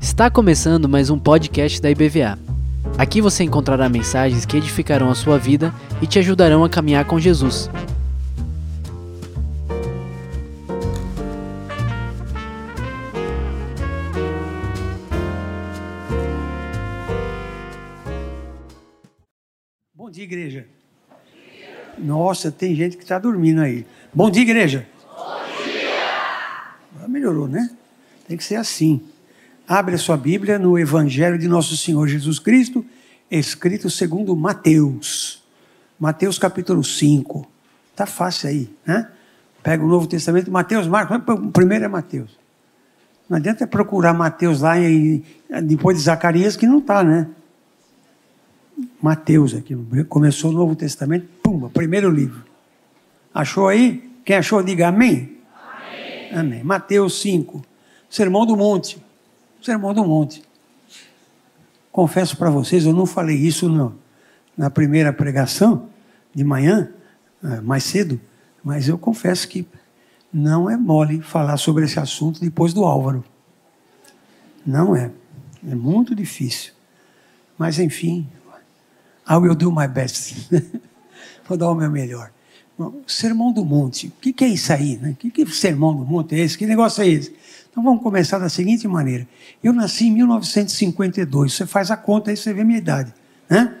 Está começando mais um podcast da IBVA. Aqui você encontrará mensagens que edificarão a sua vida e te ajudarão a caminhar com Jesus. Bom dia, igreja. Nossa, tem gente que está dormindo aí. Bom dia, igreja. Melhorou, né? Tem que ser assim. Abre a sua Bíblia no Evangelho de Nosso Senhor Jesus Cristo, escrito segundo Mateus. Mateus capítulo 5. Tá fácil aí, né? Pega o Novo Testamento, Mateus, Marcos, o primeiro é Mateus. Não adianta procurar Mateus lá e depois de Zacarias que não está, né? Mateus aqui, começou o Novo Testamento, pumba, primeiro livro. Achou aí? Quem achou, diga amém. Amém. Mateus 5, Sermão do Monte. Sermão do Monte. Confesso para vocês, eu não falei isso no, na primeira pregação de manhã, eh, mais cedo, mas eu confesso que não é mole falar sobre esse assunto depois do Álvaro. Não é. É muito difícil. Mas, enfim, I will do my best. Vou dar o meu melhor. Sermão do Monte. O que, é isso aí? Né? O que, que sermão do Monte é esse? Que negócio é esse? Então vamos começar da seguinte maneira. Eu nasci em 1952, você faz a conta aí, você vê a minha idade. Né?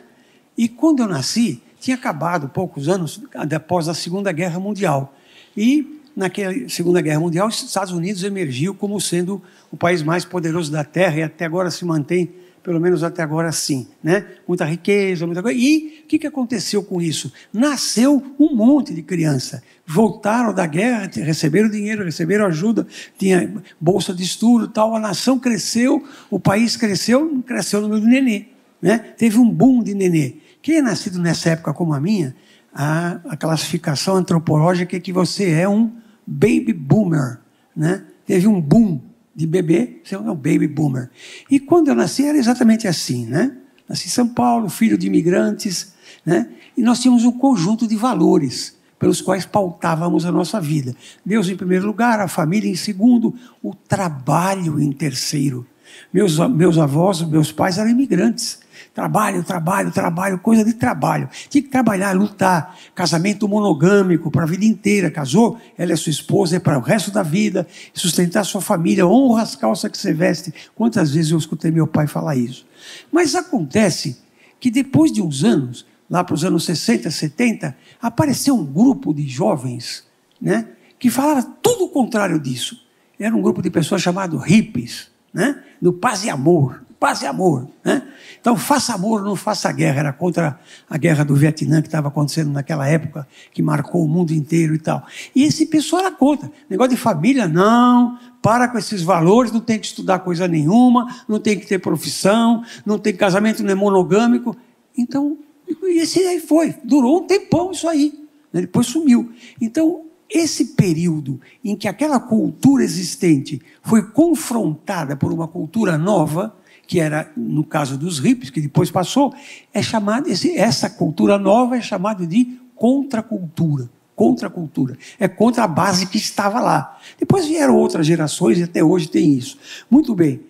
E quando eu nasci, tinha acabado poucos anos após a Segunda Guerra Mundial. E naquela Segunda Guerra Mundial, os Estados Unidos emergiu como sendo o país mais poderoso da Terra e até agora se mantém pelo menos até agora sim, né? Muita riqueza, muita coisa. E o que, que aconteceu com isso? Nasceu um monte de criança. Voltaram da guerra, receberam dinheiro, receberam ajuda, tinha bolsa de estudo tal. A nação cresceu, o país cresceu, cresceu no número de nenê. Né? Teve um boom de nenê. Quem é nascido nessa época como a minha, a, a classificação antropológica é que você é um baby boomer. Né? Teve um boom de bebê, você é um baby boomer. E quando eu nasci era exatamente assim, né? Nasci em São Paulo, filho de imigrantes, né? E nós tínhamos um conjunto de valores pelos quais pautávamos a nossa vida. Deus em primeiro lugar, a família em segundo, o trabalho em terceiro. Meus, meus avós, meus pais eram imigrantes. Trabalho, trabalho, trabalho, coisa de trabalho. Tinha que trabalhar, lutar. Casamento monogâmico para a vida inteira. Casou, ela é sua esposa, é para o resto da vida. Sustentar sua família, honra as calças que você veste. Quantas vezes eu escutei meu pai falar isso? Mas acontece que depois de uns anos, lá para os anos 60, 70, apareceu um grupo de jovens né, que falava tudo o contrário disso. Era um grupo de pessoas chamado hippies, né, do paz e amor paz e amor. Né? Então, faça amor, não faça guerra. Era contra a guerra do Vietnã que estava acontecendo naquela época, que marcou o mundo inteiro e tal. E esse pessoal era contra. Negócio de família, não. Para com esses valores, não tem que estudar coisa nenhuma, não tem que ter profissão, não tem casamento nem monogâmico. Então, esse aí foi. Durou um tempão isso aí. Né? Depois sumiu. Então, esse período em que aquela cultura existente foi confrontada por uma cultura nova, que era, no caso dos hippies, que depois passou, é chamado, esse, essa cultura nova é chamada de contracultura. Contracultura. É contra a base que estava lá. Depois vieram outras gerações e até hoje tem isso. Muito bem.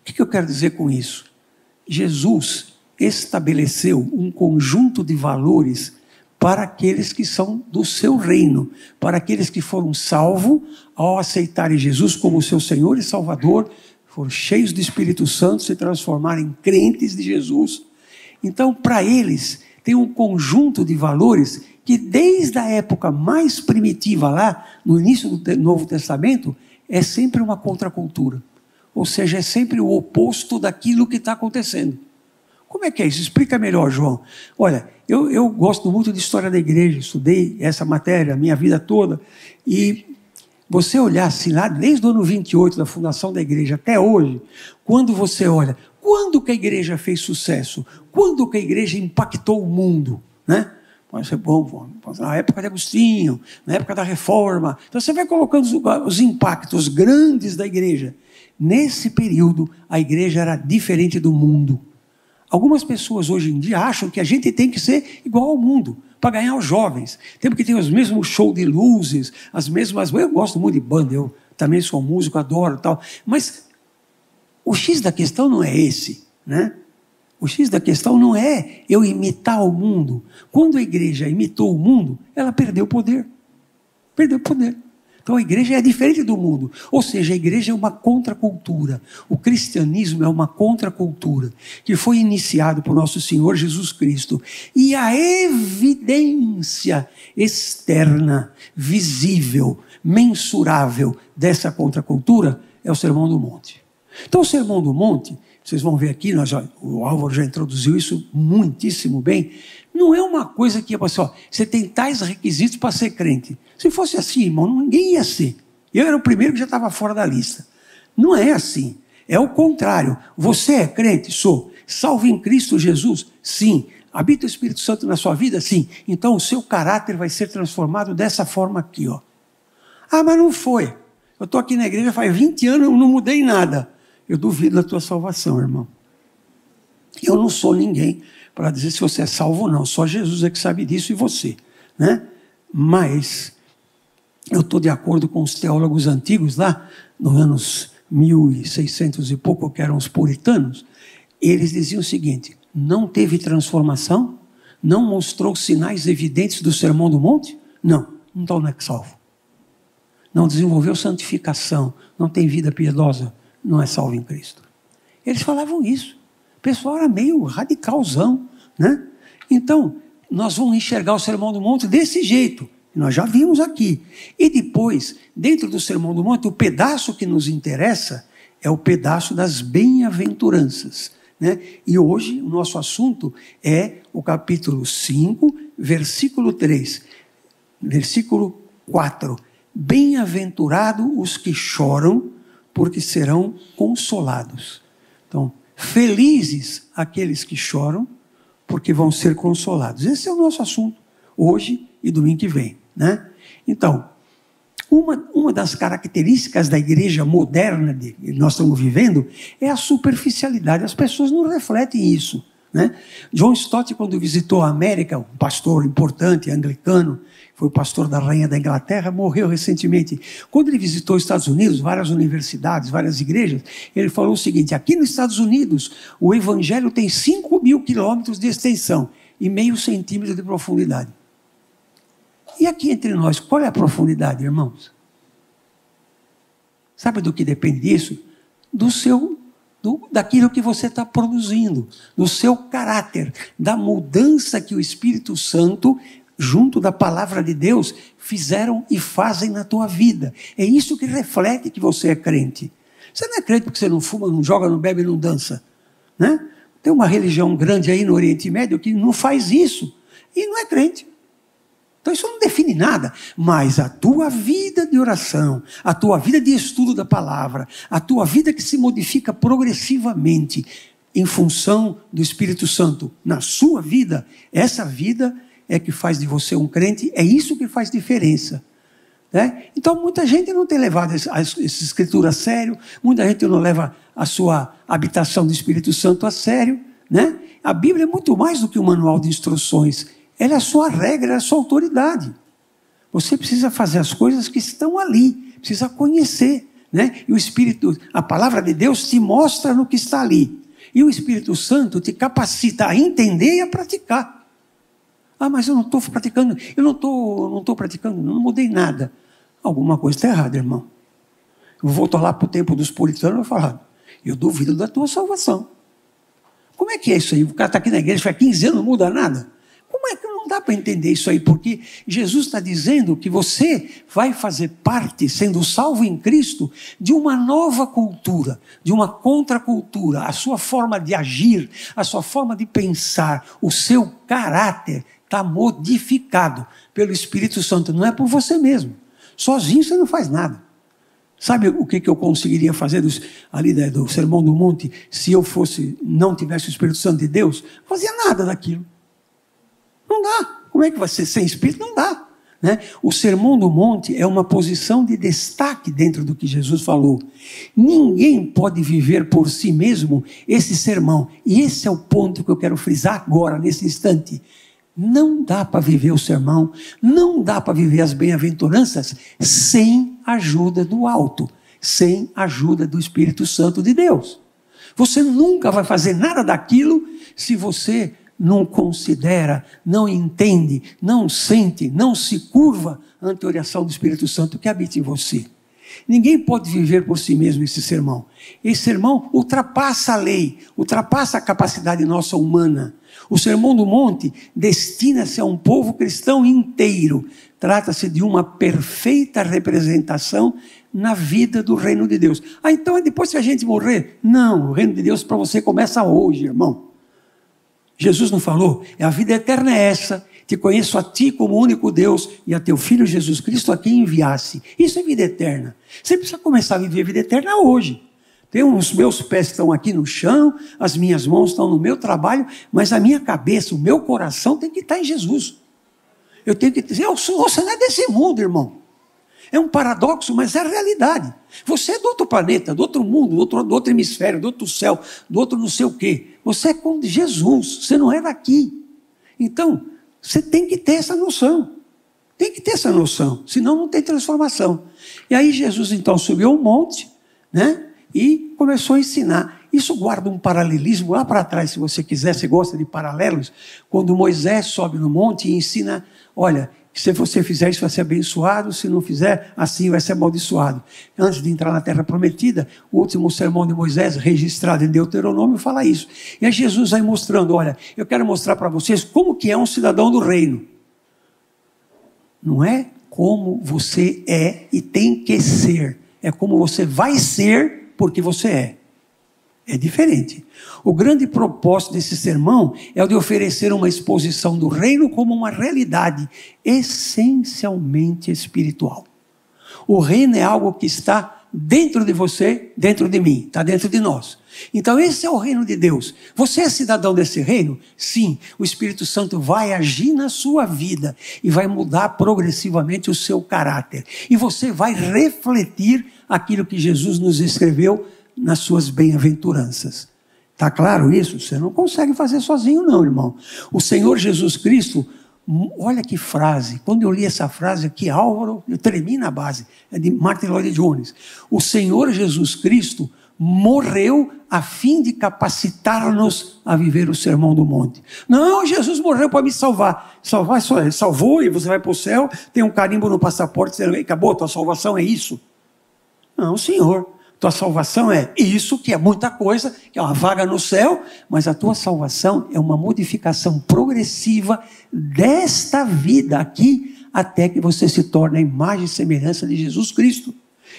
O que eu quero dizer com isso? Jesus estabeleceu um conjunto de valores para aqueles que são do seu reino, para aqueles que foram salvos ao aceitarem Jesus como seu Senhor e Salvador, foram cheios do Espírito Santo, se transformaram em crentes de Jesus. Então, para eles, tem um conjunto de valores que, desde a época mais primitiva, lá no início do Novo Testamento, é sempre uma contracultura. Ou seja, é sempre o oposto daquilo que está acontecendo. Como é que é isso? Explica melhor, João. Olha, eu, eu gosto muito de história da igreja, estudei essa matéria a minha vida toda, e você olhar assim lá, desde o ano 28 da fundação da igreja até hoje, quando você olha, quando que a igreja fez sucesso? Quando que a igreja impactou o mundo? Né? Pode ser bom, na época de Agostinho, na época da reforma. Então você vai colocando os, os impactos grandes da igreja. Nesse período, a igreja era diferente do mundo. Algumas pessoas hoje em dia acham que a gente tem que ser igual ao mundo. Para ganhar os jovens. Temos que ter os mesmos show de luzes, as mesmas. Eu gosto muito de banda, eu também sou músico, adoro tal. Mas o X da questão não é esse, né? O X da questão não é eu imitar o mundo. Quando a igreja imitou o mundo, ela perdeu o poder. Perdeu o poder. Então a igreja é diferente do mundo. Ou seja, a igreja é uma contracultura. O cristianismo é uma contracultura que foi iniciado por nosso Senhor Jesus Cristo. E a evidência externa, visível, mensurável dessa contracultura é o Sermão do Monte. Então o Sermão do Monte, vocês vão ver aqui, nós já, o Álvaro já introduziu isso muitíssimo bem. Não é uma coisa que, assim, você tem tais requisitos para ser crente. Se fosse assim, irmão, ninguém ia ser. Eu era o primeiro que já estava fora da lista. Não é assim. É o contrário. Você é crente? Sou. Salvo em Cristo Jesus? Sim. Habita o Espírito Santo na sua vida? Sim. Então o seu caráter vai ser transformado dessa forma aqui, ó. Ah, mas não foi. Eu estou aqui na igreja faz 20 anos, eu não mudei nada. Eu duvido da tua salvação, irmão. Eu não sou ninguém para dizer se você é salvo ou não. Só Jesus é que sabe disso e você, né? Mas eu estou de acordo com os teólogos antigos lá, nos anos 1600 e pouco, que eram os puritanos, eles diziam o seguinte: não teve transformação? Não mostrou sinais evidentes do Sermão do Monte? Não, não está é salvo. Não desenvolveu santificação, não tem vida piedosa, não é salvo em Cristo. Eles falavam isso. O pessoal era meio radicalzão, né? Então, nós vamos enxergar o Sermão do Monte desse jeito. Nós já vimos aqui. E depois, dentro do Sermão do Monte, o pedaço que nos interessa é o pedaço das bem-aventuranças. Né? E hoje o nosso assunto é o capítulo 5, versículo 3. Versículo 4. Bem-aventurado os que choram, porque serão consolados. Então, felizes aqueles que choram, porque vão ser consolados. Esse é o nosso assunto, hoje e domingo que vem. Né? Então, uma, uma das características da igreja moderna que nós estamos vivendo é a superficialidade. As pessoas não refletem isso. Né? John Stott, quando visitou a América, um pastor importante, anglicano, foi o pastor da rainha da Inglaterra, morreu recentemente. Quando ele visitou os Estados Unidos, várias universidades, várias igrejas, ele falou o seguinte: aqui nos Estados Unidos, o evangelho tem 5 mil quilômetros de extensão e meio centímetro de profundidade. E aqui entre nós, qual é a profundidade, irmãos? Sabe do que depende disso? Do seu, do, daquilo que você está produzindo, do seu caráter, da mudança que o Espírito Santo, junto da palavra de Deus, fizeram e fazem na tua vida. É isso que reflete que você é crente. Você não é crente porque você não fuma, não joga, não bebe, não dança, né? Tem uma religião grande aí no Oriente Médio que não faz isso e não é crente. Então isso não define nada, mas a tua vida de oração, a tua vida de estudo da palavra, a tua vida que se modifica progressivamente em função do Espírito Santo na sua vida, essa vida é que faz de você um crente, é isso que faz diferença. Né? Então muita gente não tem levado essa escritura a sério, muita gente não leva a sua habitação do Espírito Santo a sério. Né? A Bíblia é muito mais do que um manual de instruções ela é a sua regra, é a sua autoridade. Você precisa fazer as coisas que estão ali, precisa conhecer. Né? E o Espírito, a palavra de Deus te mostra no que está ali. E o Espírito Santo te capacita a entender e a praticar. Ah, mas eu não estou praticando, eu não estou não estou praticando, não mudei nada. Alguma coisa está errada, irmão. Eu volto lá para o tempo dos puritanos e falar, eu duvido da tua salvação. Como é que é isso aí? O cara está aqui na igreja faz 15 anos, não muda nada. Como é que não dá para entender isso aí? Porque Jesus está dizendo que você vai fazer parte, sendo salvo em Cristo, de uma nova cultura, de uma contracultura. A sua forma de agir, a sua forma de pensar, o seu caráter está modificado pelo Espírito Santo. Não é por você mesmo. Sozinho você não faz nada. Sabe o que, que eu conseguiria fazer dos, ali do Sermão do Monte se eu fosse, não tivesse o Espírito Santo de Deus? Fazia nada daquilo. Não dá. Como é que vai ser sem espírito? Não dá. Né? O sermão do monte é uma posição de destaque dentro do que Jesus falou. Ninguém pode viver por si mesmo esse sermão. E esse é o ponto que eu quero frisar agora, nesse instante. Não dá para viver o sermão, não dá para viver as bem-aventuranças sem ajuda do alto, sem ajuda do Espírito Santo de Deus. Você nunca vai fazer nada daquilo se você não considera, não entende, não sente, não se curva ante a oração do Espírito Santo que habita em você. Ninguém pode viver por si mesmo esse sermão. Esse sermão ultrapassa a lei, ultrapassa a capacidade nossa humana. O Sermão do Monte destina-se a um povo cristão inteiro. Trata-se de uma perfeita representação na vida do reino de Deus. Ah, então é depois que a gente morrer? Não, o reino de Deus para você começa hoje, irmão. Jesus não falou? É a vida eterna é essa. Te conheço a ti como único Deus e a teu filho Jesus Cristo a quem enviasse. Isso é vida eterna. Você precisa começar a viver a vida eterna hoje. Tem os meus pés estão aqui no chão, as minhas mãos estão no meu trabalho, mas a minha cabeça, o meu coração tem que estar em Jesus. Eu tenho que dizer, eu sou, você não é desse mundo, irmão. É um paradoxo, mas é a realidade. Você é do outro planeta, do outro mundo, do outro, do outro hemisfério, do outro céu, do outro não sei o quê. Você é com Jesus, você não é daqui. Então, você tem que ter essa noção. Tem que ter essa noção, senão não tem transformação. E aí Jesus então subiu um monte, né? e começou a ensinar. Isso guarda um paralelismo lá para trás, se você quiser, você gosta de paralelos, quando Moisés sobe no monte e ensina: olha, se você fizer isso vai ser abençoado, se não fizer, assim vai ser amaldiçoado. Antes de entrar na terra prometida, o último sermão de Moisés, registrado em Deuteronômio, fala isso. E Jesus vai mostrando: olha, eu quero mostrar para vocês como que é um cidadão do reino. Não é como você é e tem que ser, é como você vai ser porque você é. É diferente. O grande propósito desse sermão é o de oferecer uma exposição do reino como uma realidade essencialmente espiritual. O reino é algo que está dentro de você, dentro de mim, está dentro de nós. Então, esse é o reino de Deus. Você é cidadão desse reino? Sim, o Espírito Santo vai agir na sua vida e vai mudar progressivamente o seu caráter. E você vai refletir aquilo que Jesus nos escreveu nas suas bem-aventuranças. Está claro isso? Você não consegue fazer sozinho, não, irmão. O Senhor Jesus Cristo, olha que frase. Quando eu li essa frase aqui, Álvaro, eu tremi na base. É de Martin Lloyd Jones. O Senhor Jesus Cristo morreu a fim de capacitar-nos a viver o sermão do monte. Não, Jesus morreu para me salvar. Salvar só salvou e você vai para o céu, tem um carimbo no passaporte, você acabou, tua salvação é isso. Não, Senhor. Tua salvação é isso, que é muita coisa, que é uma vaga no céu, mas a tua salvação é uma modificação progressiva desta vida aqui, até que você se torne a imagem e semelhança de Jesus Cristo.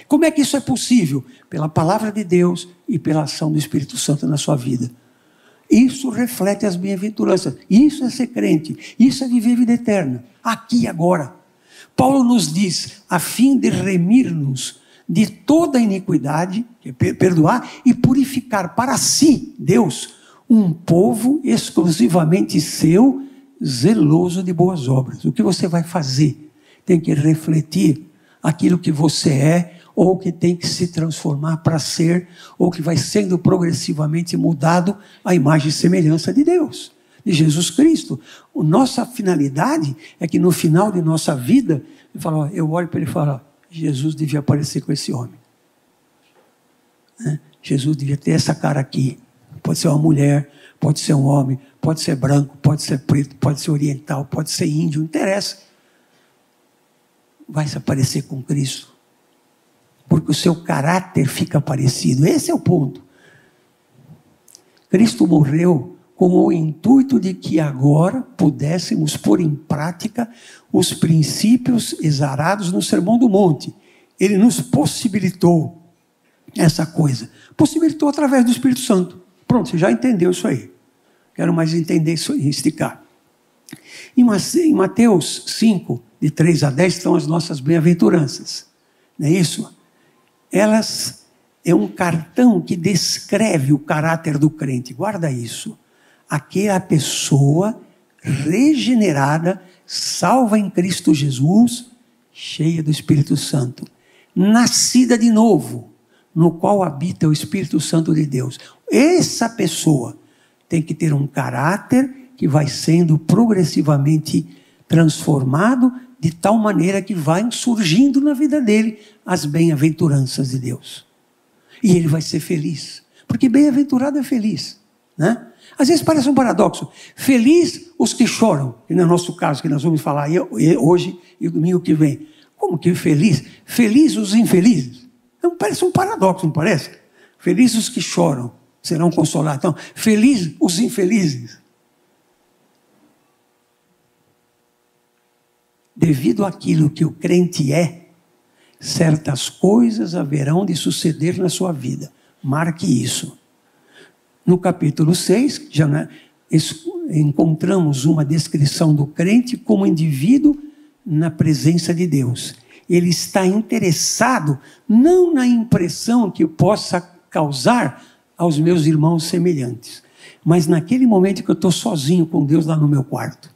Como é que isso é possível? Pela palavra de Deus e pela ação do Espírito Santo na sua vida. Isso reflete as bem-aventuranças. Isso é ser crente. Isso é viver vida eterna. Aqui e agora. Paulo nos diz, a fim de remir-nos de toda iniquidade, é perdoar e purificar para si, Deus, um povo exclusivamente seu, zeloso de boas obras. O que você vai fazer? Tem que refletir aquilo que você é, ou que tem que se transformar para ser, ou que vai sendo progressivamente mudado à imagem e semelhança de Deus, de Jesus Cristo. Nossa finalidade é que no final de nossa vida, eu, falo, eu olho para ele e falo, Jesus devia aparecer com esse homem. Né? Jesus devia ter essa cara aqui. Pode ser uma mulher, pode ser um homem, pode ser branco, pode ser preto, pode ser oriental, pode ser índio, não interessa. Vai se aparecer com Cristo. Porque o seu caráter fica parecido. Esse é o ponto. Cristo morreu com o intuito de que agora pudéssemos pôr em prática os princípios exarados no Sermão do Monte. Ele nos possibilitou essa coisa. Possibilitou através do Espírito Santo. Pronto, você já entendeu isso aí. Quero mais entender isso aí, esticar. Em Mateus 5, de 3 a 10, estão as nossas bem-aventuranças. Não é isso? Elas é um cartão que descreve o caráter do crente. Guarda isso aquela pessoa regenerada, salva em Cristo Jesus, cheia do Espírito Santo, nascida de novo, no qual habita o Espírito Santo de Deus. Essa pessoa tem que ter um caráter que vai sendo progressivamente transformado de tal maneira que vai surgindo na vida dele as bem-aventuranças de Deus. E ele vai ser feliz, porque bem-aventurado é feliz, né? Às vezes parece um paradoxo. Feliz os que choram, que no nosso caso, que nós vamos falar hoje e domingo que vem. Como que feliz? Feliz os infelizes. Então, parece um paradoxo, não parece? Feliz os que choram, serão consolados. Então, feliz os infelizes. Devido àquilo que o crente é, certas coisas haverão de suceder na sua vida. Marque isso. No capítulo 6, já encontramos uma descrição do crente como indivíduo na presença de Deus. Ele está interessado não na impressão que possa causar aos meus irmãos semelhantes, mas naquele momento que eu estou sozinho com Deus lá no meu quarto.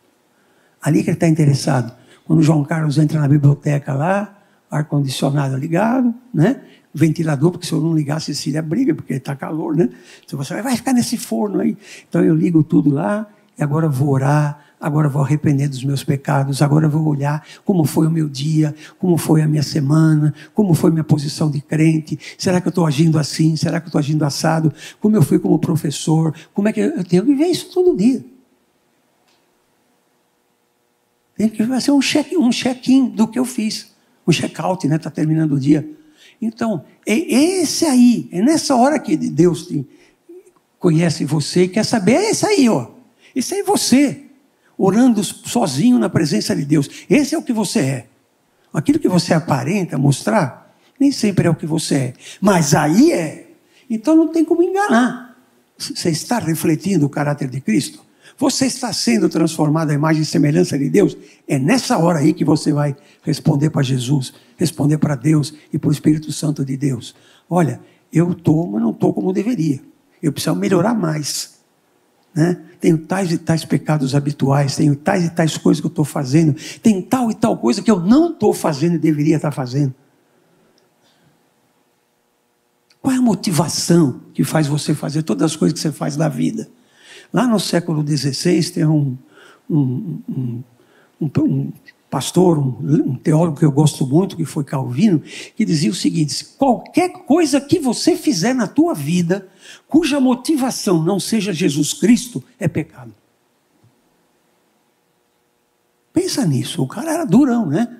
Ali que ele está interessado. Quando João Carlos entra na biblioteca lá, ar-condicionado ligado, né? Ventilador, porque se eu não ligar, a Cecília briga, porque está calor, né? Então você vai ficar nesse forno aí. Então eu ligo tudo lá, e agora vou orar, agora vou arrepender dos meus pecados, agora vou olhar como foi o meu dia, como foi a minha semana, como foi minha posição de crente, será que eu estou agindo assim, será que eu estou agindo assado, como eu fui como professor, como é que eu tenho que ver isso todo dia. Tem que fazer um check-in um check do que eu fiz. Um check-out, né? Está terminando o dia. Então, é esse aí, é nessa hora que Deus te conhece você e quer saber, é esse aí, ó. Esse aí é você, orando sozinho na presença de Deus. Esse é o que você é. Aquilo que você aparenta mostrar, nem sempre é o que você é. Mas aí é. Então não tem como enganar. Você está refletindo o caráter de Cristo? Você está sendo transformado à imagem e semelhança de Deus? É nessa hora aí que você vai responder para Jesus, responder para Deus e para o Espírito Santo de Deus. Olha, eu estou, mas não estou como deveria. Eu preciso melhorar mais. Né? Tenho tais e tais pecados habituais, tenho tais e tais coisas que eu estou fazendo, tem tal e tal coisa que eu não estou fazendo e deveria estar fazendo. Qual é a motivação que faz você fazer todas as coisas que você faz na vida? Lá no século XVI tem um, um, um, um pastor, um, teólogo que eu gosto muito, que foi Calvino, que dizia o seguinte: qualquer coisa que você fizer na tua vida, cuja motivação não seja Jesus Cristo, é pecado. Pensa nisso, o cara era durão, né?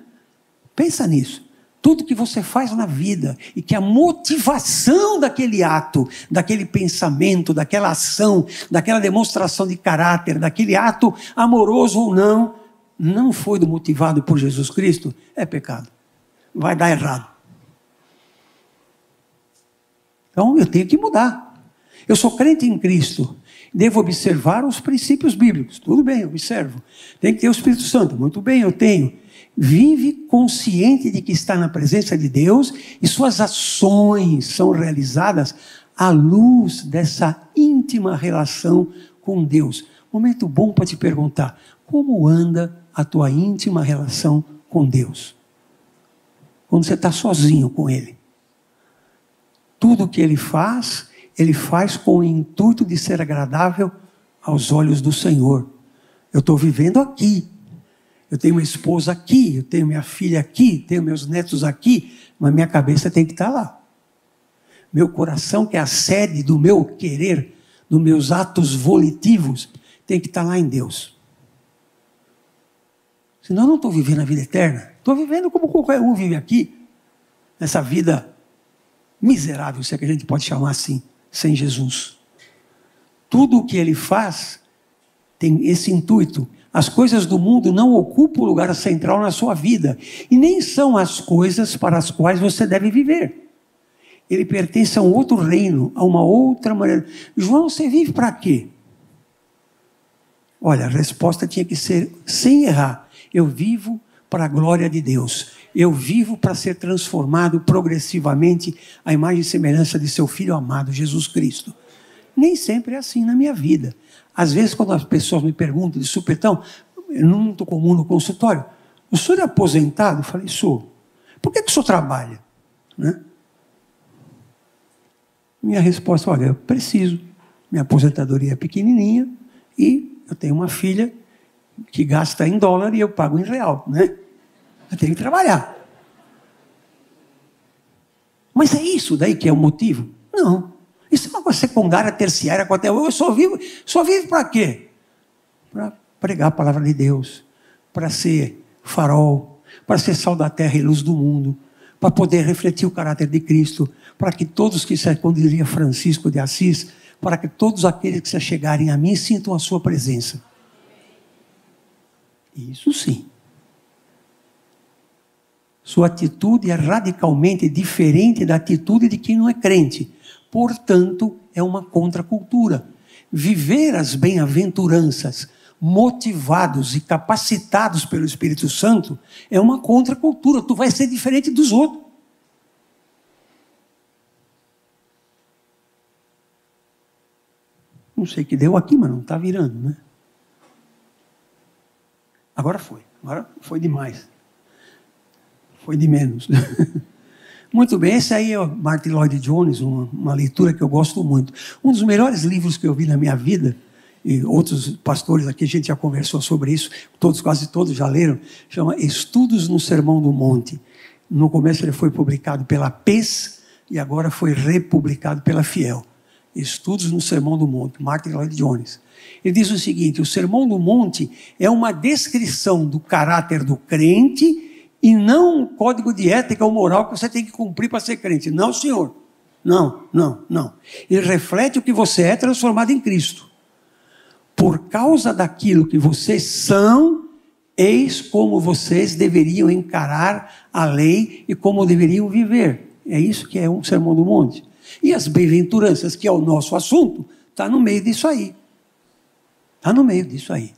Pensa nisso tudo que você faz na vida e que a motivação daquele ato, daquele pensamento, daquela ação, daquela demonstração de caráter, daquele ato amoroso ou não, não foi motivado por Jesus Cristo, é pecado. Vai dar errado. Então eu tenho que mudar. Eu sou crente em Cristo. Devo observar os princípios bíblicos. Tudo bem, observo. Tem que ter o Espírito Santo. Muito bem, eu tenho vive consciente de que está na presença de Deus e suas ações são realizadas à luz dessa íntima relação com Deus. Momento bom para te perguntar: como anda a tua íntima relação com Deus? Quando você está sozinho com Ele. Tudo que Ele faz, Ele faz com o intuito de ser agradável aos olhos do Senhor. Eu estou vivendo aqui, eu tenho uma esposa aqui, eu tenho minha filha aqui, tenho meus netos aqui, mas minha cabeça tem que estar lá. Meu coração, que é a sede do meu querer, dos meus atos volitivos, tem que estar lá em Deus. Senão eu não estou vivendo a vida eterna. Estou vivendo como qualquer um vive aqui, nessa vida miserável, se é que a gente pode chamar assim, sem Jesus. Tudo o que ele faz tem esse intuito as coisas do mundo não ocupam o lugar central na sua vida e nem são as coisas para as quais você deve viver. Ele pertence a um outro reino, a uma outra maneira. João, você vive para quê? Olha, a resposta tinha que ser sem errar. Eu vivo para a glória de Deus. Eu vivo para ser transformado progressivamente à imagem e semelhança de seu Filho amado, Jesus Cristo. Nem sempre é assim na minha vida. Às vezes, quando as pessoas me perguntam de supetão, não muito comum no consultório, o senhor é aposentado? Eu falei, sou. Por que, que o senhor trabalha? Né? Minha resposta, olha, eu preciso. Minha aposentadoria é pequenininha e Eu tenho uma filha que gasta em dólar e eu pago em real, né? Eu tenho que trabalhar. Mas é isso daí que é o motivo? Não. Isso é uma secundária, terciária, até eu só vivo, só vivo para quê? Para pregar a palavra de Deus, para ser farol, para ser sal da terra e luz do mundo, para poder refletir o caráter de Cristo, para que todos que se, como diria Francisco de Assis, para que todos aqueles que se chegarem a mim sintam a sua presença. Isso sim. Sua atitude é radicalmente diferente da atitude de quem não é crente. Portanto, é uma contracultura. Viver as bem-aventuranças, motivados e capacitados pelo Espírito Santo, é uma contracultura. Tu vai ser diferente dos outros. Não sei que deu aqui, mas não está virando, né? Agora foi. Agora foi demais. Foi de menos. muito bem, esse aí é o Martin Lloyd Jones, uma, uma leitura que eu gosto muito. Um dos melhores livros que eu vi na minha vida, e outros pastores aqui, a gente já conversou sobre isso, todos, quase todos já leram, chama Estudos no Sermão do Monte. No começo ele foi publicado pela PES e agora foi republicado pela Fiel. Estudos no Sermão do Monte, Martin Lloyd Jones. Ele diz o seguinte: o Sermão do Monte é uma descrição do caráter do crente e não um código de ética ou moral que você tem que cumprir para ser crente. Não, senhor. Não, não, não. Ele reflete o que você é transformado em Cristo. Por causa daquilo que vocês são, eis como vocês deveriam encarar a lei e como deveriam viver. É isso que é um Sermão do Monte. E as bem-aventuranças, que é o nosso assunto, está no meio disso aí. Está no meio disso aí.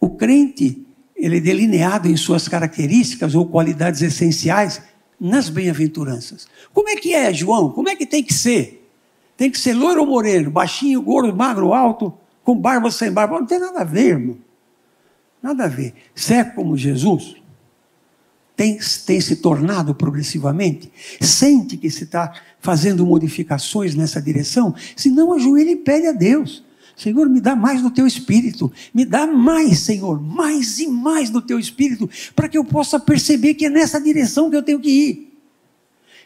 O crente, ele é delineado em suas características ou qualidades essenciais nas bem-aventuranças. Como é que é, João? Como é que tem que ser? Tem que ser loiro ou moreno, baixinho, gordo, magro, alto, com barba sem barba? Não tem nada a ver, irmão. Nada a ver. Você é como Jesus? tem, tem se tornado progressivamente? Sente que se está fazendo modificações nessa direção? Se não, ajoelha e pede a Deus. Senhor, me dá mais do teu espírito, me dá mais, Senhor, mais e mais do teu espírito, para que eu possa perceber que é nessa direção que eu tenho que ir.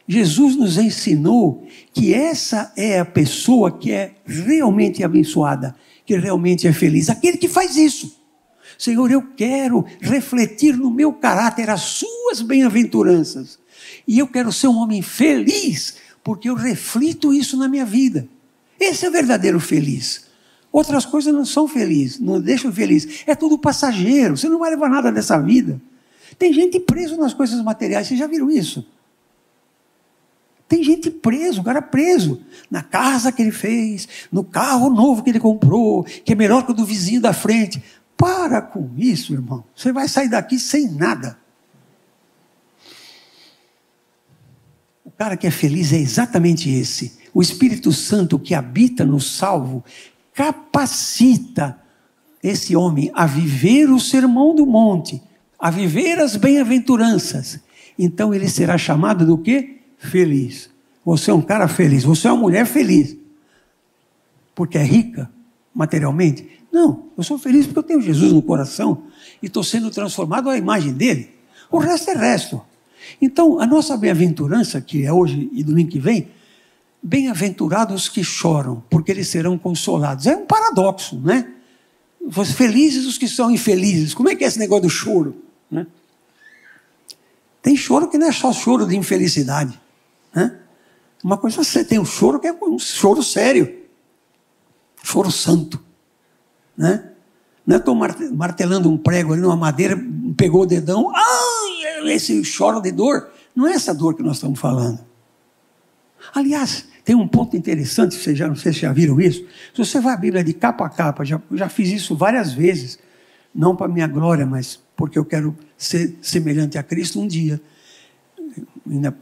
Jesus nos ensinou que essa é a pessoa que é realmente abençoada, que realmente é feliz, aquele que faz isso. Senhor, eu quero refletir no meu caráter as suas bem-aventuranças. E eu quero ser um homem feliz, porque eu reflito isso na minha vida. Esse é o verdadeiro feliz. Outras coisas não são felizes, não deixam feliz. É tudo passageiro, você não vai levar nada dessa vida. Tem gente preso nas coisas materiais, vocês já viram isso? Tem gente preso, o cara preso na casa que ele fez, no carro novo que ele comprou, que é melhor que o do vizinho da frente. Para com isso, irmão. Você vai sair daqui sem nada. O cara que é feliz é exatamente esse. O Espírito Santo que habita no salvo capacita esse homem a viver o sermão do monte, a viver as bem-aventuranças. Então ele será chamado do quê? Feliz. Você é um cara feliz, você é uma mulher feliz. Porque é rica materialmente? Não, eu sou feliz porque eu tenho Jesus no coração e estou sendo transformado à imagem dele. O resto é resto. Então, a nossa bem-aventurança, que é hoje e domingo que vem, bem-aventurados que choram, porque eles serão consolados. É um paradoxo, né? Felizes os que são infelizes. Como é que é esse negócio do choro? Né? Tem choro que não é só choro de infelicidade. Né? Uma coisa você tem um choro que é um choro sério, choro santo né? Não é estou martelando um prego ali numa madeira, pegou o dedão, ai, esse chora de dor. Não é essa dor que nós estamos falando. Aliás, tem um ponto interessante, vocês já não sei se já viram isso. Se você vai à Bíblia de capa a capa, já, já fiz isso várias vezes, não para minha glória, mas porque eu quero ser semelhante a Cristo um dia.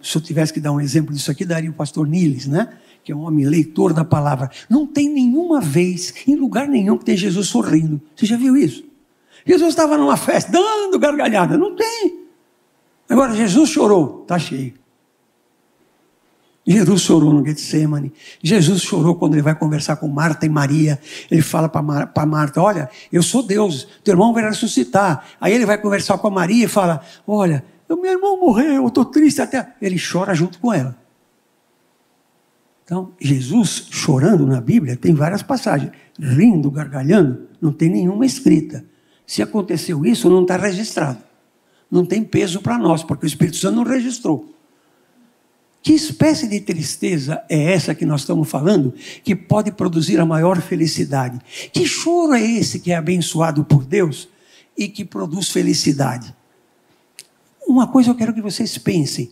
Se eu tivesse que dar um exemplo disso aqui, daria o pastor Niles, né? que é um homem leitor da palavra, não tem nenhuma vez, em lugar nenhum, que tem Jesus sorrindo. Você já viu isso? Jesus estava numa festa, dando gargalhada. Não tem. Agora, Jesus chorou, está cheio. Jesus chorou no Getsemane. Jesus chorou quando ele vai conversar com Marta e Maria. Ele fala para Mar Marta: Olha, eu sou Deus, teu irmão vai ressuscitar. Aí ele vai conversar com a Maria e fala: Olha, meu irmão morreu, eu estou triste até. Ele chora junto com ela. Então, Jesus chorando na Bíblia, tem várias passagens. Rindo, gargalhando, não tem nenhuma escrita. Se aconteceu isso, não está registrado. Não tem peso para nós, porque o Espírito Santo não registrou. Que espécie de tristeza é essa que nós estamos falando que pode produzir a maior felicidade? Que choro é esse que é abençoado por Deus e que produz felicidade? Uma coisa eu quero que vocês pensem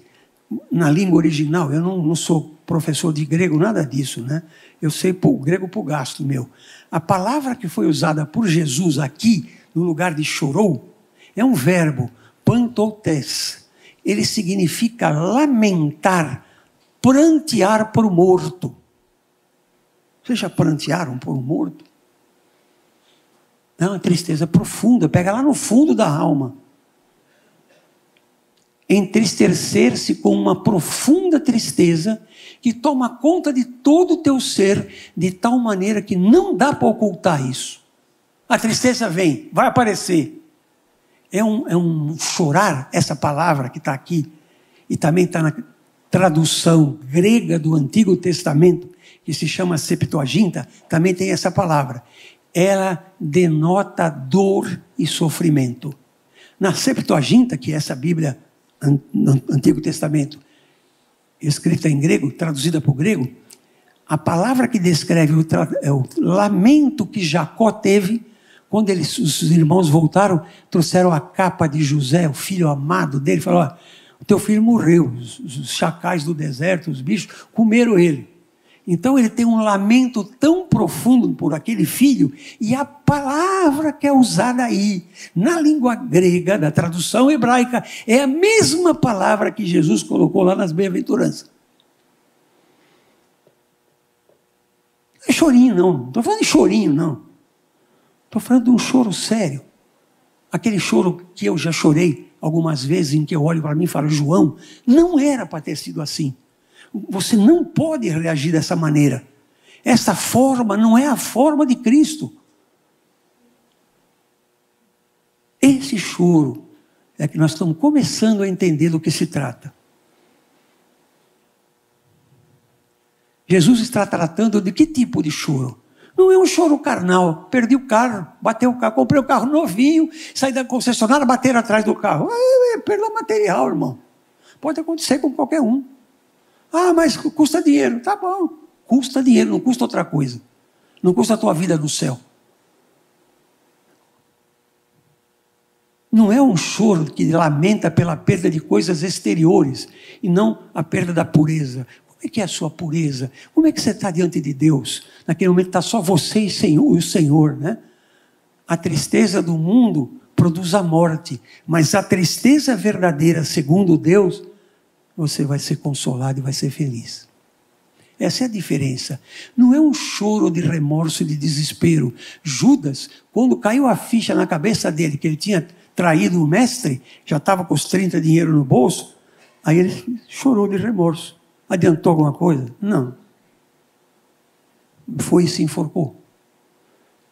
na língua original. Eu não, não sou professor de grego, nada disso, né? Eu sei o grego por gasto meu. A palavra que foi usada por Jesus aqui, no lugar de chorou, é um verbo, pantotes ele significa lamentar, prantear por morto. Vocês já prantearam por um morto? É uma tristeza profunda, pega lá no fundo da alma. Entristecer-se com uma profunda tristeza que toma conta de todo o teu ser, de tal maneira que não dá para ocultar isso. A tristeza vem, vai aparecer é um, é um chorar, essa palavra que está aqui, e também está na tradução grega do Antigo Testamento, que se chama Septuaginta, também tem essa palavra. Ela denota dor e sofrimento. Na Septuaginta, que é essa Bíblia no Antigo Testamento, escrita em grego, traduzida para o grego, a palavra que descreve o, é o lamento que Jacó teve quando eles, os irmãos voltaram, trouxeram a capa de José, o filho amado dele, falaram: o teu filho morreu, os, os chacais do deserto, os bichos, comeram ele. Então ele tem um lamento tão profundo por aquele filho, e a palavra que é usada aí, na língua grega, da tradução hebraica, é a mesma palavra que Jesus colocou lá nas bem-aventuranças. Não é chorinho, não. Não estou falando de chorinho, não. Estou falando de um choro sério. Aquele choro que eu já chorei algumas vezes, em que eu olho para mim e falo, João, não era para ter sido assim. Você não pode reagir dessa maneira. Essa forma não é a forma de Cristo. Esse choro é que nós estamos começando a entender do que se trata. Jesus está tratando de que tipo de choro? Não é um choro carnal. Perdi o carro, bateu o carro, comprei o carro novinho, saí da concessionária, bateram atrás do carro. É, é perda material, irmão. Pode acontecer com qualquer um. Ah, mas custa dinheiro. Tá bom. Custa dinheiro, não custa outra coisa. Não custa a tua vida no céu. Não é um choro que lamenta pela perda de coisas exteriores e não a perda da pureza. Como é que é a sua pureza? Como é que você está diante de Deus? Naquele momento está só você e o Senhor, né? A tristeza do mundo produz a morte, mas a tristeza verdadeira, segundo Deus, você vai ser consolado e vai ser feliz. Essa é a diferença. Não é um choro de remorso e de desespero. Judas, quando caiu a ficha na cabeça dele que ele tinha traído o mestre, já estava com os 30 dinheiro no bolso, aí ele chorou de remorso. Adiantou alguma coisa? Não. Foi e se enforcou.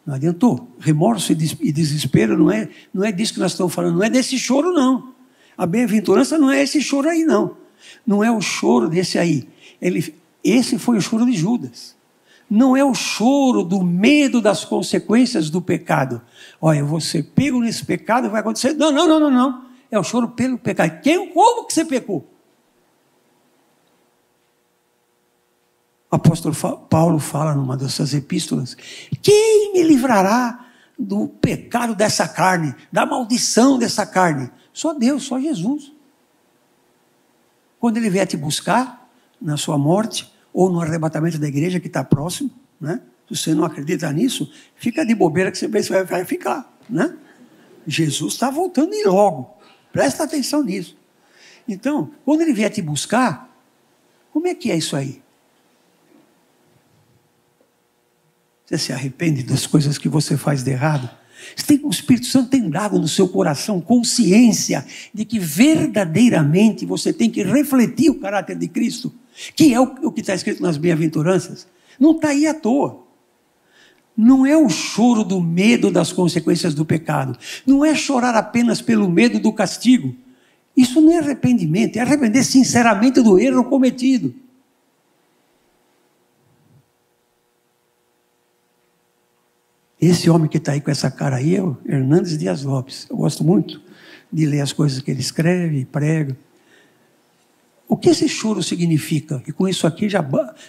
Não adiantou. Remorso e desespero não é, não é disso que nós estamos falando, não é desse choro, não. A bem-aventurança não é esse choro aí, não. Não é o choro desse aí. Ele, esse foi o choro de Judas. Não é o choro do medo das consequências do pecado. Olha, você pego nesse pecado, vai acontecer. Não, não, não, não, não. É o choro pelo pecado. Quem, como que você pecou? Apóstolo Paulo fala numa dessas epístolas: quem me livrará do pecado dessa carne, da maldição dessa carne? Só Deus, só Jesus. Quando ele vier te buscar na sua morte ou no arrebatamento da igreja que está próximo, né? Se você não acredita nisso, fica de bobeira que você vai ficar, né? Jesus está voltando e logo. Presta atenção nisso. Então, quando ele vier te buscar, como é que é isso aí? Você se arrepende das coisas que você faz de errado? Tem, o Espírito Santo tem dado no seu coração consciência de que verdadeiramente você tem que refletir o caráter de Cristo, que é o, o que está escrito nas bem-aventuranças. Não está aí à toa. Não é o choro do medo das consequências do pecado. Não é chorar apenas pelo medo do castigo. Isso não é arrependimento, é arrepender sinceramente do erro cometido. Esse homem que está aí com essa cara aí é o Hernandes Dias Lopes. Eu gosto muito de ler as coisas que ele escreve e prega. O que esse choro significa? E com isso aqui, já,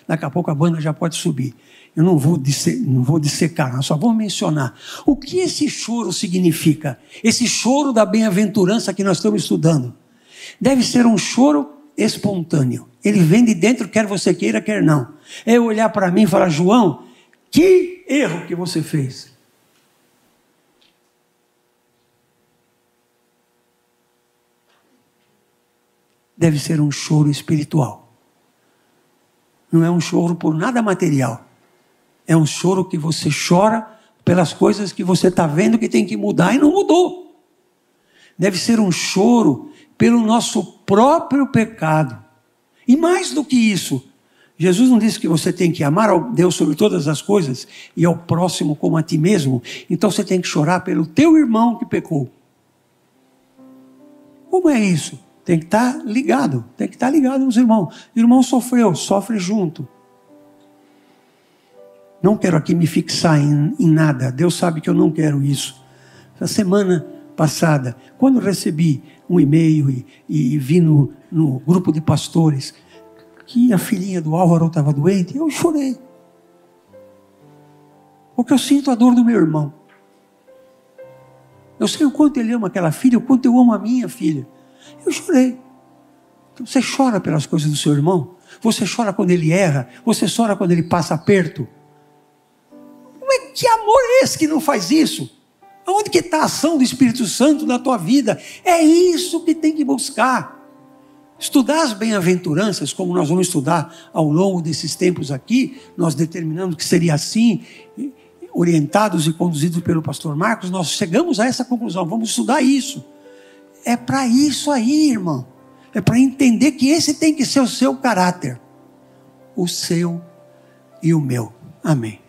daqui a pouco a banda já pode subir. Eu não vou, disser, não vou dissecar, só vou mencionar. O que esse choro significa? Esse choro da bem-aventurança que nós estamos estudando. Deve ser um choro espontâneo. Ele vem de dentro, quer você queira, quer não. É olhar para mim e falar, João, que erro que você fez. Deve ser um choro espiritual. Não é um choro por nada material. É um choro que você chora pelas coisas que você está vendo que tem que mudar e não mudou. Deve ser um choro pelo nosso próprio pecado. E mais do que isso, Jesus não disse que você tem que amar a Deus sobre todas as coisas e ao próximo como a ti mesmo. Então você tem que chorar pelo teu irmão que pecou. Como é isso? Tem que estar tá ligado, tem que estar tá ligado aos irmãos. O irmão sofreu, sofre junto. Não quero aqui me fixar em, em nada. Deus sabe que eu não quero isso. Essa semana passada, quando recebi um e-mail e, e vi no, no grupo de pastores que a filhinha do Álvaro estava doente, eu chorei. Porque eu sinto a dor do meu irmão. Eu sei o quanto ele ama aquela filha, o quanto eu amo a minha filha. Eu chorei. Então, você chora pelas coisas do seu irmão? Você chora quando ele erra? Você chora quando ele passa aperto? Mas que amor é esse que não faz isso? Onde que está a ação do Espírito Santo na tua vida? É isso que tem que buscar. Estudar as bem-aventuranças, como nós vamos estudar ao longo desses tempos aqui, nós determinamos que seria assim, orientados e conduzidos pelo pastor Marcos, nós chegamos a essa conclusão, vamos estudar isso. É para isso aí, irmão. É para entender que esse tem que ser o seu caráter, o seu e o meu. Amém.